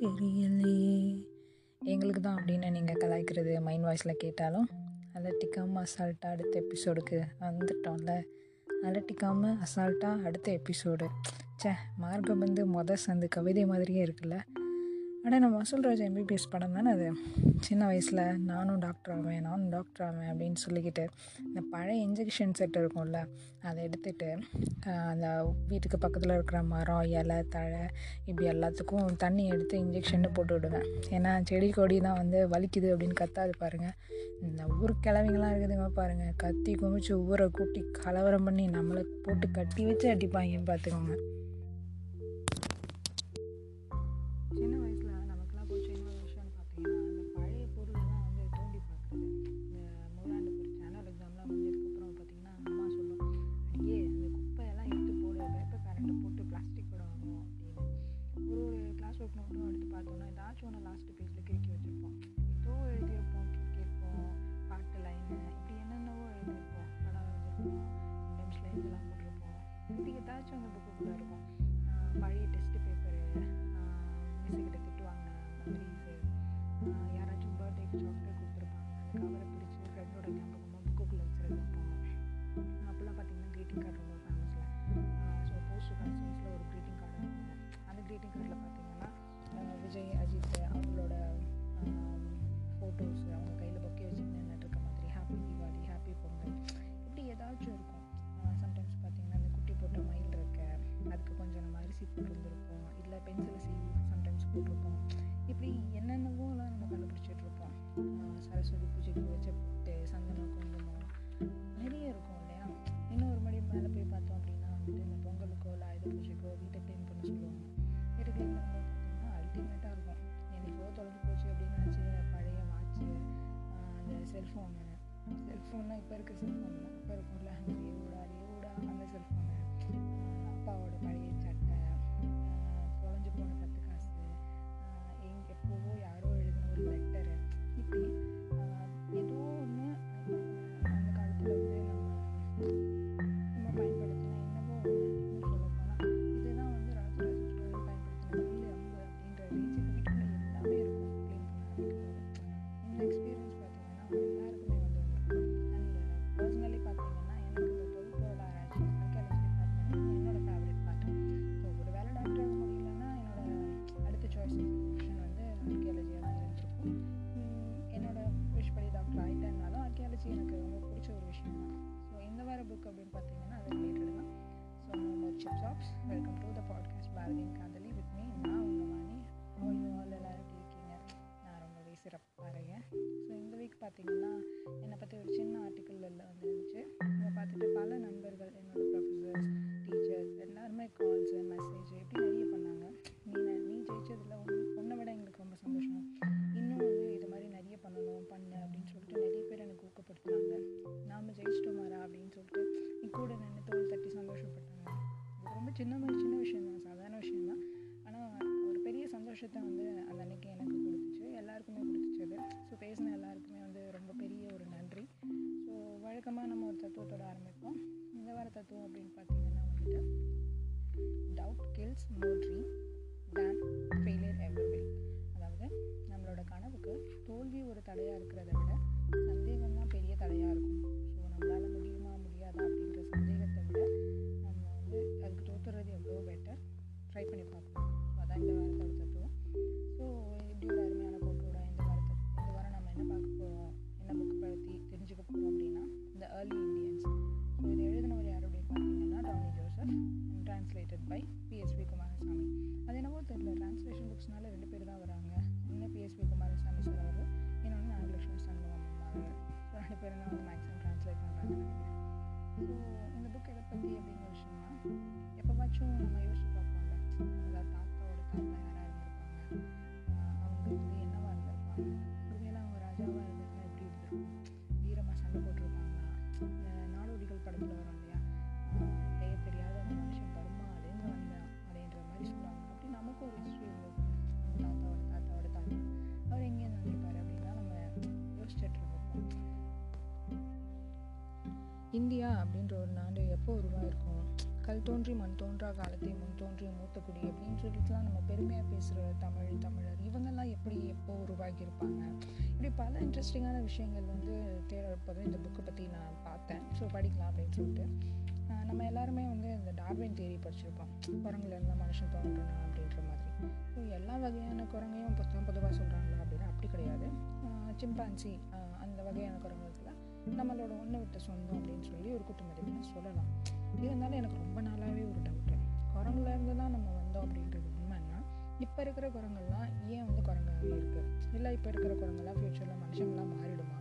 தெரியலையே. எங்களுக்கு தான் அப்படின்னு நீங்கள் கலாய்க்கிறது மைண்ட் வாய்ஸில் கேட்டாலும் அலட்டிக்காமல் அசால்ட்டாக அடுத்த எபிசோடுக்கு வந்துட்டோம்ல. அலட்டிக்காமல் அசால்ட்டாக அடுத்த எபிசோடு சே மார்க்கம் வந்து மொதல் சந்து கவிதை மாதிரியே இருக்குல்ல. அட நம்ம வசூல்ராஜ் எம்பிபிஎஸ் படம் தானே அது? சின்ன வயசில் நானும் டாக்டர் ஆவேன் நானும் டாக்டர் ஆவேன் அப்படின்னு சொல்லிக்கிட்டு இந்த பழைய இன்ஜெக்ஷன் செட் இருக்கும்ல அதை எடுத்துகிட்டு அந்த வீட்டுக்கு பக்கத்தில் இருக்கிற மரம் இலை தழை இப்படி எல்லாத்துக்கும் தண்ணி எடுத்து இன்ஜெக்ஷன் போட்டு விடுவேன். ஏன்னா செடி கொடி தான் வந்து வலிக்குது அப்படின்னு கத்தாது பாருங்கள் இந்த ஊர் கிழவிங்களாம் இருக்குதுங்க பாருங்கள் கத்தி குமிச்சு ஊரை கூட்டி கலவரம் பண்ணி நம்மளை போட்டு கட்டி வச்சு அடிப்பாங்க பார்த்துக்கோங்க. சாப்பிட்டுட்ருப்போம் இப்படி என்னென்னவோலாம் நம்ம கண்டுபிடிச்சிட்ருப்போம் சரஸ்வதி பூஜைக்கு வச்ச வாரமாக நம்ம ஒரு தத்துவத்தோட ஆரம்பிப்போம். இந்த வார தத்துவம் அப்படின்னு பார்த்தீங்கன்னா வந்துட்டு doubt kills more dream than failure ever will அதாவது நம்மளோட கனவுக்கு தோல்வி ஒரு தடையாக இருக்கிறத விட சந்தேகம் தான் பெரிய தடையாக இருக்கும். இந்தியா அப்படின்ற ஒரு நாடு எப்போ உருவாயிருக்கும்? கல் தோன்றி மண் தோன்றா காலத்தை முன் தோன்றிய மூத்தக்குடி அப்படின்னு சொல்லிட்டுலாம் நம்ம பெருமையாக பேசுகிற தமிழ் தமிழர் இவங்கெல்லாம் எப்படி எப்போ உருவாக்கியிருப்பாங்க இப்படி பல இன்ட்ரெஸ்டிங்கான விஷயங்கள் வந்து தேடப்போது இந்த புக்கை பற்றி நான் பார்த்தேன். ஸோ படிக்கலாம் அப்படின்னு சொல்லிட்டு. நம்ம எல்லாருமே வந்து இந்த டார்வின் தேரி படிச்சிருப்போம். குரங்குலேருந்து மனுஷன் தோன்றணும் அப்படின்ற மாதிரி. ஸோ எல்லா வகையான குரங்கையும் பொதுவாக சொல்கிறாங்களா அப்படின்னா அப்படி கிடையாது. சிம்பான்சி அந்த வகையான குரங்கு நம்மளோட ஒன்று விட்ட சொந்தம் அப்படின்னு சொல்லி ஒரு குட்டு சொல்லலாம். இருந்தாலும் எனக்கு ரொம்ப நாளாகவே ஒரு டவுட்டு குரங்குலேருந்து தான் நம்ம வந்தோம் அப்படின்றது உண்மைன்னா இப்போ இருக்கிற குரங்கள்லாம் ஏன் வந்து குரங்காகவே இருக்குது இல்லை இப்போ இருக்கிற குரங்கெல்லாம் ஃப்யூச்சரில் மனுஷங்களாம் மாறிடுமா?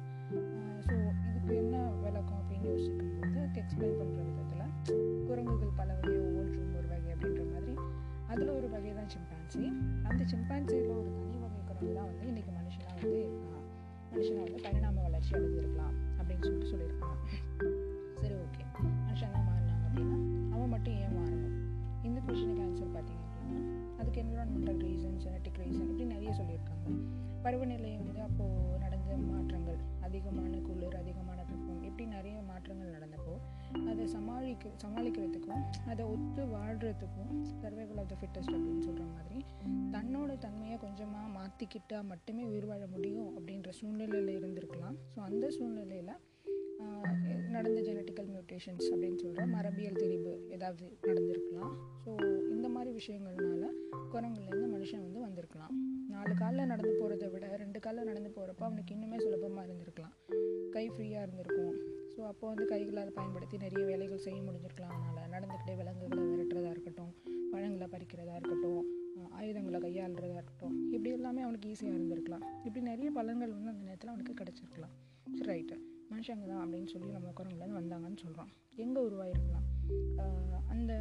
ஸோ இதுக்கு என்ன விளக்கம் அப்படின்னு யோசிக்கும் போது அதுக்கு எக்ஸ்பிளைன் பண்ணுற விதத்தில் குரங்குகள் பல வகை ஒவ்வொன்றும் ஒரு வகை அப்படின்ற மாதிரி அதில் ஒரு வகை தான் சிம்பான்சி அந்த சிம்பான்சியில் ஒரு தனி வகை குரங்கு தான் வந்து இன்றைக்கி மனுஷனாக வந்து இருக்கலாம் மனுஷனாக வந்து பரிணாம வளர்ச்சி அடைஞ்சிருக்கலாம். அப்படின்னு சொல்லிட்டு சொல்லியிருக்காங்க சரி ஓகே மனுஷன் தான் மாறினாங்க அப்படின்னா அவன் மட்டும் ஏன் மாறணும்? இந்த கொஷனுக்கு ஆன்சர் பார்த்தீங்க அப்படின்னா அதுக்கு என்விரான்மெண்டல் ரீசன் ஜெனட்டிக் ரீசன் இப்படி நிறைய சொல்லியிருக்காங்க. பருவநிலை வந்து அப்போது நடந்த மாற்றங்கள் அதிகமான குளிர் அதிகமான வெப்பம் இப்படி நிறைய மாற்றங்கள் நடந்தப்போ அதை சமாளிக்க சமாளிக்கிறதுக்கும் அதை ஒத்து வாழ்கிறதுக்கும் சர்வைவல் ஆஃப் த ஃபிட்டஸ்ட் அப்படின்னு சொல்கிற மாதிரி தன்னோட தன்மையை கொஞ்சமாக மாற்றிக்கிட்டால் மட்டுமே உயிர் வாழ முடியும் அப்படின்ற சூழ்நிலையில் இருந்திருக்கலாம். ஸோ அந்த சூழ்நிலையில் நடந்த ஜெனட்டிக்கல் மியூட்டேஷன்ஸ் அப்படின்னு சொல்கிற மரபியல் திரிபு ஏதாவது நடந்திருக்கலாம். ஸோ இந்த மாதிரி விஷயங்கள்னால குரங்குலேருந்து மனுஷன் வந்து வந்திருக்கலாம். நாலு காலில் நடந்து போகிறத விட ரெண்டு காலில் நடந்து போகிறப்ப அவனுக்கு இன்னுமே சுலபமாக இருந்திருக்கலாம். கை ஃப்ரீயாக இருந்திருக்கும். ஸோ அப்போ வந்து கைகளால் பயன்படுத்தி நிறைய வேலைகள் செய்ய முடிஞ்சிருக்கலாம். அதனால் நடந்துக்கிட்டே விலங்குகளை விரட்டுறதா இருக்கட்டும் பழங்களை பறிக்கிறதா இருக்கட்டும் ஆயுதங்களை கையாளுறதா இருக்கட்டும் இப்படி எல்லாமே அவனுக்கு ஈஸியாக இருந்திருக்கலாம். இப்படி நிறைய பலன்கள் வந்து அந்த நேரத்தில் அவனுக்கு கிடச்சிருக்கலாம். சரி ரைட்டு மனுஷங்க தான் அப்படின்னு சொல்லி நம்ம குரங்குலேருந்து வந்தாங்கன்னு சொல்கிறோம் எங்கே உருவாயிருக்கலாம்? அந்த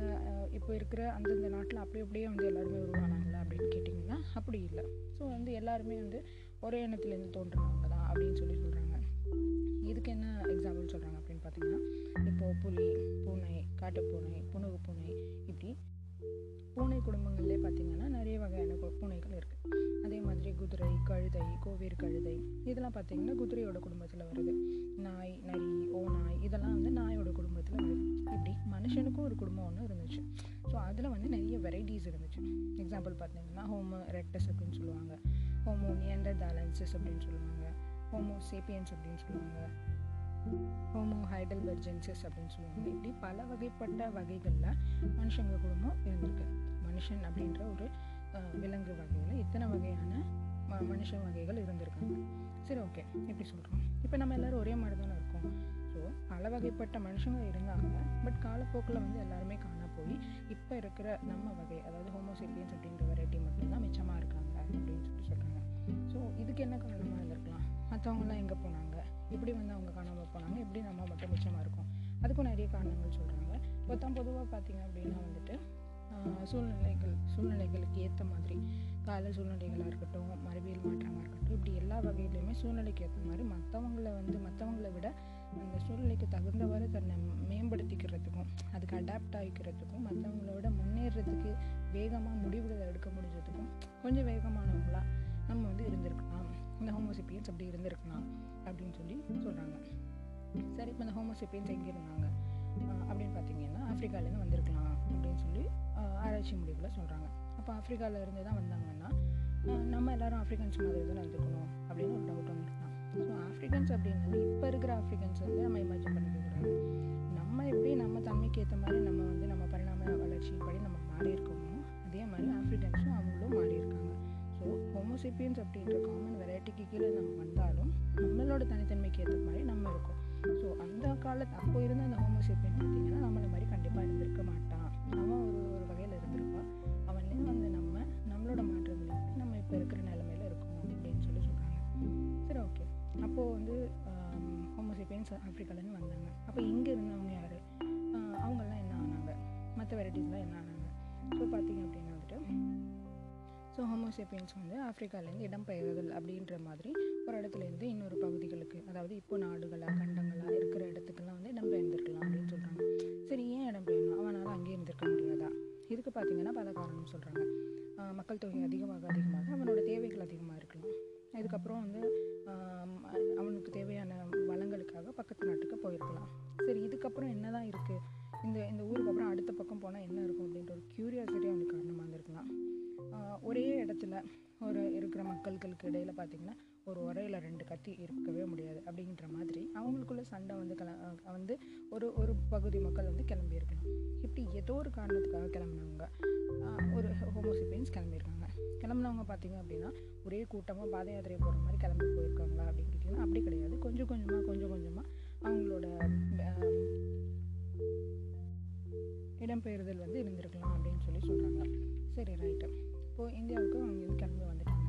இப்போ இருக்கிற அந்தந்த நாட்டில் அப்படி அப்படியே வந்து எல்லாருமே உருவானாங்களா அப்படின்னு கேட்டிங்கன்னா அப்படி இல்லை. ஸோ வந்து எல்லாருமே வந்து ஒரே எண்ணத்துலேருந்து தோன்றுறவங்க தான் அப்படின்னு சொல்லி சொல்கிறாங்க இதுக்கு என்ன எக்ஸாம்பிள் சொல்கிறாங்க அப்படின்னு பார்த்தீங்கன்னா இப்போது புலி பூனை காட்டுப்பூனை புனுகு பூனை இப்படி பூனை குடும்பங்கள்லே பார்த்திங்கன்னா நிறைய வகையான பூனைகள் இருக்குது அதே மாதிரி குதிரை கழுதை கோவேறு கழுதை இதெல்லாம் பார்த்திங்கன்னா குதிரையோட குடும்பத்தில் வருது. நாய் நரி ஓநாய் இதெல்லாம் வந்து நாயோட குடும்பத்தில் வருது. இப்படி மனுஷனுக்கும் ஒரு குடும்பம் ஒன்று இருந்துச்சு. ஸோ அதில் வந்து நிறைய வெரைட்டிஸ் இருந்துச்சு. எக்ஸாம்பிள் பார்த்தீங்கன்னா ஹோமோ ரெக்டஸ் அப்படின்னு சொல்லுவாங்க. ஹோமோ நியண்டர் தாலன்சஸ் அப்படின்னு சொல்லுவாங்க. ஹோமோ சேப்பியன்ஸ் அப்படின்னு சொல்லுவாங்க. ஹோமோ ஹைடல் வெர்ஜென்சஸ் அப்படின்னு சொல்லுவாங்க. இப்படி பல வகைப்பட்ட வகைகளில் மனுஷங்க குடும்பம் இருந்திருக்கு மனுஷன் அப்படின்ற ஒரு விலங்கு வகையில் இத்தனை வகையான ம மனுஷ வகைகள் இருந்திருக்காங்க. சரி ஓகே. எப்படி சொல்கிறோம் இப்போ நம்ம எல்லோரும் ஒரே மாதிரி தானே இருக்கோம். ஸோ பல வகைப்பட்ட மனுஷங்க இருந்தாங்க. பட் காலப்போக்கில் வந்து எல்லாருமே காண போய் இப்போ இருக்கிற நம்ம வகை அதாவது ஹோமோசேப்பியன்ஸ் அப்படின்ற வெரைட்டி மட்டும்தான் மிச்சமாக இருக்காங்க அப்படின்னு சொல்லி சொல்கிறாங்க ஸோ இதுக்கு என்ன காரணமாக இருந்திருக்கலாம்? மற்றவங்களாம் எங்கே போனாங்க? எப்படி வந்து அவங்க காணாமல் போனாங்க. எப்படி நம்ம மட்டும் மிச்சமாக இருக்கும். அதுக்கும் நிறைய காரணங்கள் சொல்கிறாங்க மொத்தம் பொதுவாக பார்த்திங்க அப்படின்னா வந்துட்டு சூழ்நிலைகள் சூழ்நிலைகளுக்கு ஏற்ற மாதிரி கால சூழ்நிலைகளாக இருக்கட்டும் மரபியல் மாற்றமாக இருக்கட்டும் இப்படி எல்லா வகையிலையுமே சூழ்நிலைக்கு ஏற்ற மாதிரி மற்றவங்கள வந்து மற்றவங்கள விட அந்த சூழ்நிலைக்கு தகுந்தவாறு தன்னை மேம்படுத்திக்கிறதுக்கும் அதுக்கு அடாப்ட் ஆகிக்கிறதுக்கும் மற்றவங்கள விட முன்னேறதுக்கு வேகமாக முடிவுகளை எடுக்க முடிஞ்சதுக்கும் கொஞ்சம் வேகமானவங்களாக நம்ம வந்து இருந்திருக்கலாம். இந்த ஹோமோசிப்பியன்ஸ் அப்படி இருந்திருக்கலாம் அப்படின்னு சொல்லி சொல்கிறாங்க சரி இப்போ இந்த ஹோமோசிப்பியன்ஸ் எங்கே இருந்தாங்க? அப்படின்னு பார்த்தீங்கன்னா ஆஃப்ரிக்காலேருந்து வந்திருக்கலாம் அப்படின்னு சொல்லி ஆராய்ச்சி முடிவில் சொல்கிறாங்க அப்போ ஆஃப்ரிக்காவில் இருந்து தான் வந்தாங்கன்னா நம்ம எல்லாரும் ஆஃப்ரிக்கன்ஸ் மாதிரி தான் இருந்துக்கணும் அப்படின்னு ஒரு டவுட் வந்துருக்கலாம் ஸோ ஆஃப்ரிக்கன்ஸ் அப்படின்றது இப்போ இருக்கிற ஆஃப்ரிக்கன்ஸ் வந்து நம்ம இமேஜின் பண்ணிக்க நம்ம எப்படி நம்ம தன்மைக்கு ஏற்ற மாதிரி நம்ம வந்து நம்ம பரிணாம வளர்ச்சி படி நம்ம மாறி இருக்கோமோ அதே மாதிரி ஆஃப்ரிக்கன்ஸும் அவங்களும் மாறி இருக்காங்க ஸோ ஹோமோசிப்பியன்ஸ் அப்படின்ற காமன் வெரைட்டிக்கு கீழே நம்ம வந்தாலும் நம்மளோட தனித்தன்மைக்கு ஏற்ற மாதிரி நம்ம இருக்கோம். ஸோ அந்த காலத்து அப்போ இருந்த அந்த ஹோமோசேப்பியன் பார்த்தீங்கன்னா நம்மளை மாதிரி கண்டிப்பாக இருந்திருக்க மாட்டான். அவன் ஒரு ஒரு வகையில் இருந்திருப்பான் அவன்லேருந்து வந்து நம்ம நம்மளோட மாற்றங்களை நம்ம இப்போ இருக்கிற நிலமையில இருக்கோம் அப்படின்னு சொல்லி சொல்கிறாங்க சரி ஓகே அப்போது வந்து ஹோமோசேப்பியன்ஸ் ஆஃப்ரிக்காலேருந்து வந்தாங்க. அப்போ இங்கே இருந்தவங்க யார்? அவங்கெல்லாம் என்ன ஆனாங்க? மற்ற வெரைட்டிஸ்லாம் என்ன ஆனாங்க? ஸோ பார்த்தீங்க அப்படின்னா வந்துட்டு ஸோ ஹோமோசேப்பியன்ஸ் வந்து ஆஃப்ரிக்காலேருந்து இடம்பெயர்தல் அப்படின்ற மாதிரி ஒரு இடத்துலேருந்து இன்னொரு பகுதிகளுக்கு அதாவது இப்போ நாடுகளாக கண்டங்களாக இருக்கிற இடத்துக்கெல்லாம் வந்து இடம்பெயர்ந்திருக்கலாம் அப்படின்னு சொல்கிறாங்க சரி ஏன் இடம்பெயரணும் அவனால் அங்கேயே இருந்திருக்க முடியாதா? இதுக்கு பார்த்தீங்கன்னா பல காரணம் சொல்கிறாங்க மக்கள் தொகை அதிகமாக அதிகமாக அவனோட தேவைகள் அதிகமாக இருக்கலாம். இதுக்கப்புறம் வந்து அவனுக்கு தேவையான வளங்களுக்காக பக்கத்து நாட்டுக்கு போயிருக்கலாம். சரி இதுக்கப்புறம் என்ன தான் இருக்குது இந்த இந்த ஊருக்கு அப்புறம் அடுத்த பக்கம் போனால் என்ன இருக்கும் அப்படின்ற ஒரு க்யூரியாசிட்டி அவங்களுக்கு காரணமாக இருந்திருக்கலாம். ஒரே இடத்துல ஒரு இருக்கிற மக்கள்களுக்கு இடையில் பார்த்திங்கன்னா ஒரு உரையில் ரெண்டு கத்தி இருக்கவே முடியாது அப்படின்ற மாதிரி அவங்களுக்குள்ள சண்டை வந்து கிள வந்து ஒரு ஒரு பகுதி மக்கள் வந்து கிளம்பியிருக்கலாம் இப்படி ஏதோ ஒரு காரணத்துக்காக கிளம்புனவங்க ஒரு ஹோமோசிபியன்ஸ் கிளம்பியிருக்காங்க கிளம்புனவங்க பார்த்தீங்க அப்படின்னா ஒரே கூட்டமாக பாத யாத்திரை போகிற மாதிரி கிளம்பி போயிருக்காங்களா அப்படின்னு கேட்டிங்கன்னா அப்படி கிடையாது. கொஞ்சம் கொஞ்சமாக கொஞ்சம் கொஞ்சமாக அவங்களோட இடம்பெயர்தல் வந்து இருந்திருக்கலாம் அப்படின்னு சொல்லி சொல்கிறாங்க சரி ரைட்டு இப்போது இந்தியாவுக்கு அவங்க வந்து கிளம்பி வந்துட்டாங்க.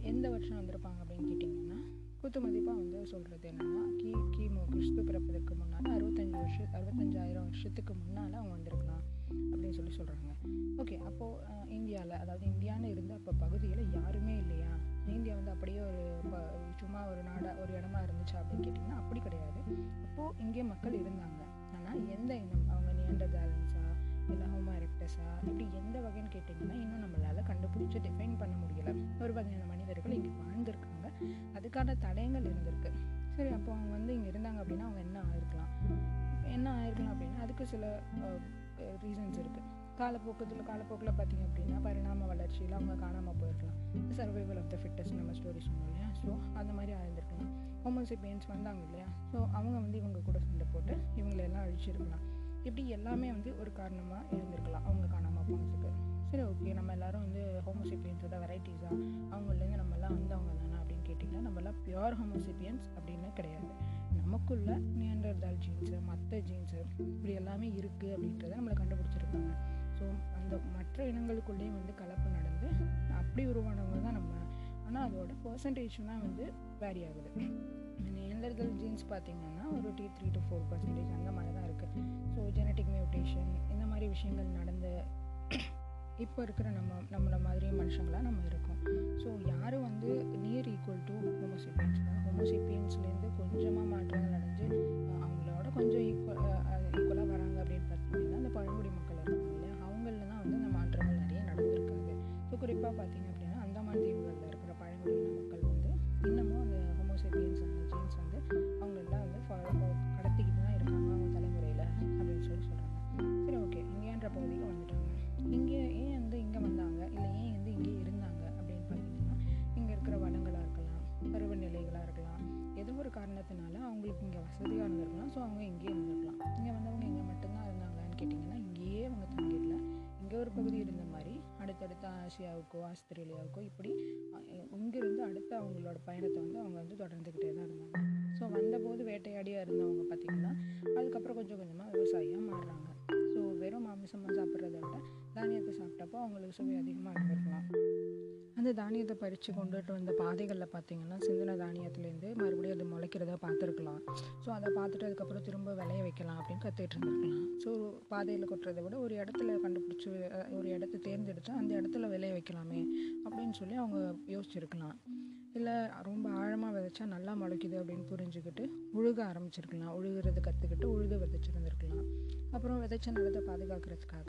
எந்த வருஷம் வந்திருப்பாங்க அப்படின்னு கேட்டிங்கன்னா குத்து மதிப்பாக வந்து சொல்கிறது என்னென்னா கி கிமு கிறிஸ்து பிறப்பதற்கு முன்னால் அறுபத்தஞ்சு வருஷம் அறுபத்தஞ்சாயிரம் வருஷத்துக்கு முன்னால் அவங்க வந்திருக்கலாம் அப்படின்னு சொல்லி சொல்கிறாங்க ஓகே அப்போது இந்தியாவில் அதாவது இந்தியான்னு இருந்த அப்போ பகுதியில் யாருமே இல்லையா? இந்தியா வந்து அப்படியே ஒரு ப- சும்மா ஒரு நாடாக ஒரு இடமா இருந்துச்சா அப்படின்னு கேட்டிங்கன்னா அப்படி கிடையாது. அப்போது இங்கே மக்கள் இருந்தாங்க. ஆனால் எந்த இனம்? அவங்க நியண்டர் பேலன்ஸா இல்லை ஹோமோ எரெக்டஸா? இப்படி எந்த வகைன்னு கேட்டிங்கன்னா இன்னும் நம்மளால் கண்டுபிடிச்சி டிஃபைன் பண்ண முடியல. ஒரு வகையான மனிதர்கள் இங்கே வாழ்ந்திருக்காங்க. அதுக்கான தடயங்கள் இருந்திருக்கு. சரி அப்போ அவங்க வந்து இங்கே இருந்தாங்க அப்படின்னா அவங்க என்ன ஆயிருக்கலாம்? என்ன ஆயிருக்கலாம் அப்படின்னா அதுக்கு சில ரீசன்ஸ் இருக்குது காலப்போக்கத்தில் காலப்போக்கில் பார்த்தீங்க அப்படின்னா பரிணாம வளர்ச்சியில் அவங்க காணாமல் போயிருக்கலாம். சர்வைவல் ஆஃப் த ஃபிட்டஸ்ட் நம்ம ஸ்டோரி சொன்னோம் இல்லையா? ஸோ அந்த மாதிரி ஆயிருந்திருக்கலாம். ஹோமோசிபியன்ஸ் வந்தாங்க இல்லையா? ஸோ அவங்க வந்து இவங்க கூட சண்டை போட்டு இவங்களெல்லாம் அழிச்சிருக்கலாம். இப்படி எல்லாமே வந்து ஒரு காரணமாக இருந்திருக்கலாம். அவங்க காணாமல் போனதுக்கு. சரி ஓகே நம்ம எல்லாரும் வந்து ஹோமோசிபியன்ஸோட வெரைட்டிஸாக அவங்கலேருந்து நம்மலாம் வந்தவங்க தானே அப்படின்னு கேட்டிங்கன்னா நம்மளாம் பியோர் ஹோமோசிபியன்ஸ் அப்படின்னு கிடையாது. நமக்குள்ள நியண்டர்தால் ஜீன்ஸு மற்ற ஜீன்ஸு இப்படி எல்லாமே இருக்குது அப்படின்றத நம்மளை கண்டுபிடிச்சிருக்காங்க. அந்த மற்ற இனங்களுக்குள்ளேயும் வந்து கலப்பு நடந்து அப்படி உருவானவங்க தான் நம்ம. ஆனால் அதோட பர்சன்டேஜ் தான் வந்து வேரி ஆகுது. நேந்தர்கள் ஜீன்ஸ் பார்த்திங்கன்னா ஒரு டி த்ரீ டு ஃபோர் பர்சன்டேஜ் அந்த மாதிரி தான் இருக்குது ஸோ ஜெனட்டிக் மியூட்டேஷன் இந்த மாதிரி விஷயங்கள் நடந்த இப்போ இருக்கிற நம்ம நம்மள மாதிரி மனுஷங்களாக நம்ம இருக்கோம். ஸோ யாரும் வந்து நியர் ஈக்குவல் டு ஹோமோசிபியன்ஸ் தான் ஹோமோசிபியன்ஸ்லேருந்து கொஞ்சமாக மாற்றங்கள் அடைஞ்சு அவங்களோட கொஞ்சம் ஈக்குவல் ஈக்குவலாக வராங்க அப்படின்னு பார்த்தீங்கன்னா அடுத்தடுத்த ஆசியாவுக்கோ ஆஸ்திரேலியாவுக்கோ இப்படி இங்கேருந்து இங்கிருந்து அவங்களோட பயணத்தை வந்து அவங்க வந்து தொடர்ந்துக்கிட்டே தான் இருந்தாங்க. ஸோ வந்தபோது வேட்டையாடியாக இருந்தவங்க பார்த்திங்கன்னா அதுக்கப்புறம் கொஞ்சம் கொஞ்சமாக விவசாயியாக மாறுறாங்க. ஸோ வெறும் மாமிசமாக சாப்பிட்றத விட தானியத்தை சாப்பிட்டப்போ அவங்களுக்கு சுவை அதிகமாக இருந்திருக்கலாம் அந்த தானியத்தை பறித்து கொண்டுட்டு வந்த பாதைகளில் பார்த்தீங்கன்னா சிந்தின தானியத்துலேருந்து மறுபடியும் அது முளைக்கிறத பார்த்துருக்கலாம். ஸோ அதை பார்த்துட்டு அதுக்கப்புறம் திரும்ப விளைய வைக்கலாம் அப்படின்னு கற்றுக்கிட்டு இருந்திருக்கலாம். ஸோ பாதையில் கொட்டுறதை விட ஒரு இடத்துல கண்டுபிடிச்சி ஒரு இடத்த தேர்ந்தெடுத்து அந்த இடத்துல விளைய வைக்கலாமே அப்படின்னு சொல்லி அவங்க யோசிச்சிருக்கலாம். இல்லை ரொம்ப ஆழமாக விதைச்சா நல்லா முளைக்குது அப்படின்னு புரிஞ்சுக்கிட்டு உழுக ஆரம்பிச்சிருக்கலாம். உழுகிறது கற்றுக்கிட்டு உழுது விதைச்சிருந்துருக்கலாம். அப்புறம் விதைச்ச நிலத்தை பாதுகாக்கிறதுக்காக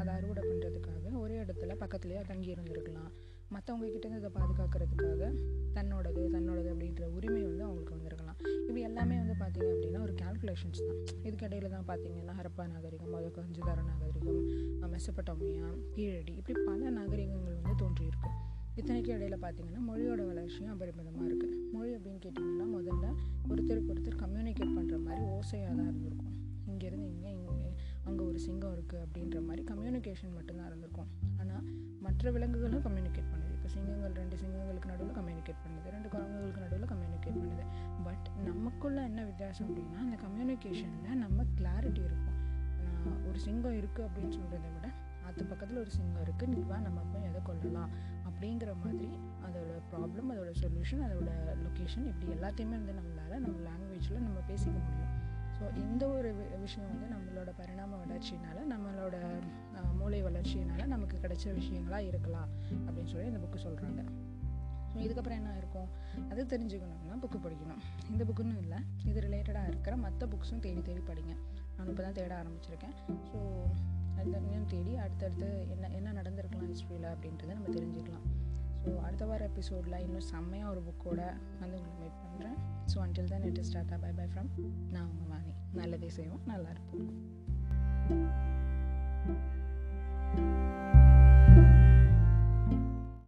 அதை அறுவடை பண்ணுறதுக்காக ஒரே இடத்துல பக்கத்துலேயே தங்கி இருந்திருக்கலாம் மற்றவங்க கிட்டேருந்து இதை பாதுகாக்கிறதுக்காக தன்னோடது தன்னோடது அப்படின்ற உரிமை வந்து அவங்களுக்கு வந்திருக்கலாம். இப்போ எல்லாமே வந்து பார்த்தீங்க அப்படின்னா ஒரு கால்குலேஷன்ஸ் தான். இதுக்கடையில் தான் பார்த்திங்கன்னா ஹரப்பா நாகரிகம் மொதல் கஞ்சுதார நாகரிகம் மெசப்பட்டோமியா கீழடி இப்படி பல நாகரிகங்கள் வந்து தோன்றியிருக்கு. இத்தனைக்கு இடையில பார்த்தீங்கன்னா மொழியோட வளர்ச்சியும் அபரிமிதமாக இருக்குது மொழி அப்படின்னு கேட்டிங்கன்னா முதல்ல ஒருத்தருக்கு ஒருத்தர் கம்யூனிகேட் பண்ணுற மாதிரி ஓசையாக தான் இருந்திருக்கும். இங்கேருந்து இங்கே இங்கே அங்கே ஒரு சிங்கம் இருக்குது அப்படின்ற மாதிரி கம்யூனிகேஷன் மட்டும்தான் இருந்திருக்கும். ஆனால் மற்ற விலங்குகளும் கம்யூனிகேட் சிங்கங்கள் ரெண்டு சிங்கங்களுக்கு நடுவில் கம்யூனிகேட் பண்ணுது. ரெண்டு குரங்குகளுக்கு நடுவில் கம்யூனிகேட் பண்ணுது. பட் நமக்குள்ள என்ன வித்தியாசம் அப்படின்னா அந்த கம்யூனிகேஷனில் நம்ம கிளாரிட்டி இருக்கும். நான் ஒரு சிங்கம் இருக்குது அப்படின்னு சொல்கிறத விட அது பக்கத்தில் ஒரு சிங்கம் இருக்குது நீ வா நம்ம போய் எதை கொள்ளலாம் அப்படிங்கிற மாதிரி அதோட ப்ராப்ளம் அதோட சொல்யூஷன் அதோட லொக்கேஷன் இப்படி எல்லாத்தையுமே வந்து நம்மளால் நம்ம லாங்குவேஜில் நம்ம பேசிக்க முடியும். ஸோ இந்த ஒரு வி- விஷயம் வந்து நம்மளோட பரிணாம வளர்ச்சினால நம்மளோட மூளை வளர்ச்சியினால நமக்கு கிடைச்ச விஷயங்களாக இருக்கலாம் அப்படின்னு சொல்லி இந்த புக்கு சொல்கிறாங்க ஸோ இதுக்கப்புறம் என்ன இருக்கும்? அது தெரிஞ்சுக்கணும்னா புக்கு படிக்கணும். இந்த புக்குன்னு இல்லை. இது ரிலேட்டடாக இருக்கிற மற்ற புக்ஸும் தேடி தேடி படிங்க. நான் இப்போ தான் தேட ஆரம்பிச்சிருக்கேன். ஸோ அது தேடி அடுத்தடுத்து என்ன என்ன நடந்திருக்கலாம் ஹிஸ்ட்ரியில் அப்படின்றத நம்ம தெரிஞ்சுக்கலாம். ஸோ அடுத்த வார எபிசோடில் இன்னும் செம்மையாக ஒரு புக்கோட வந்து உங்களை மீட் பண்ணுறேன் ஸோ அன்டில் தான் இஸ் ஸ்டார்டா பை பை ஃப்ரம் நான் உங்கள் வாணி நல்லதே செய்வோம் நல்லா இருப்போம். thank you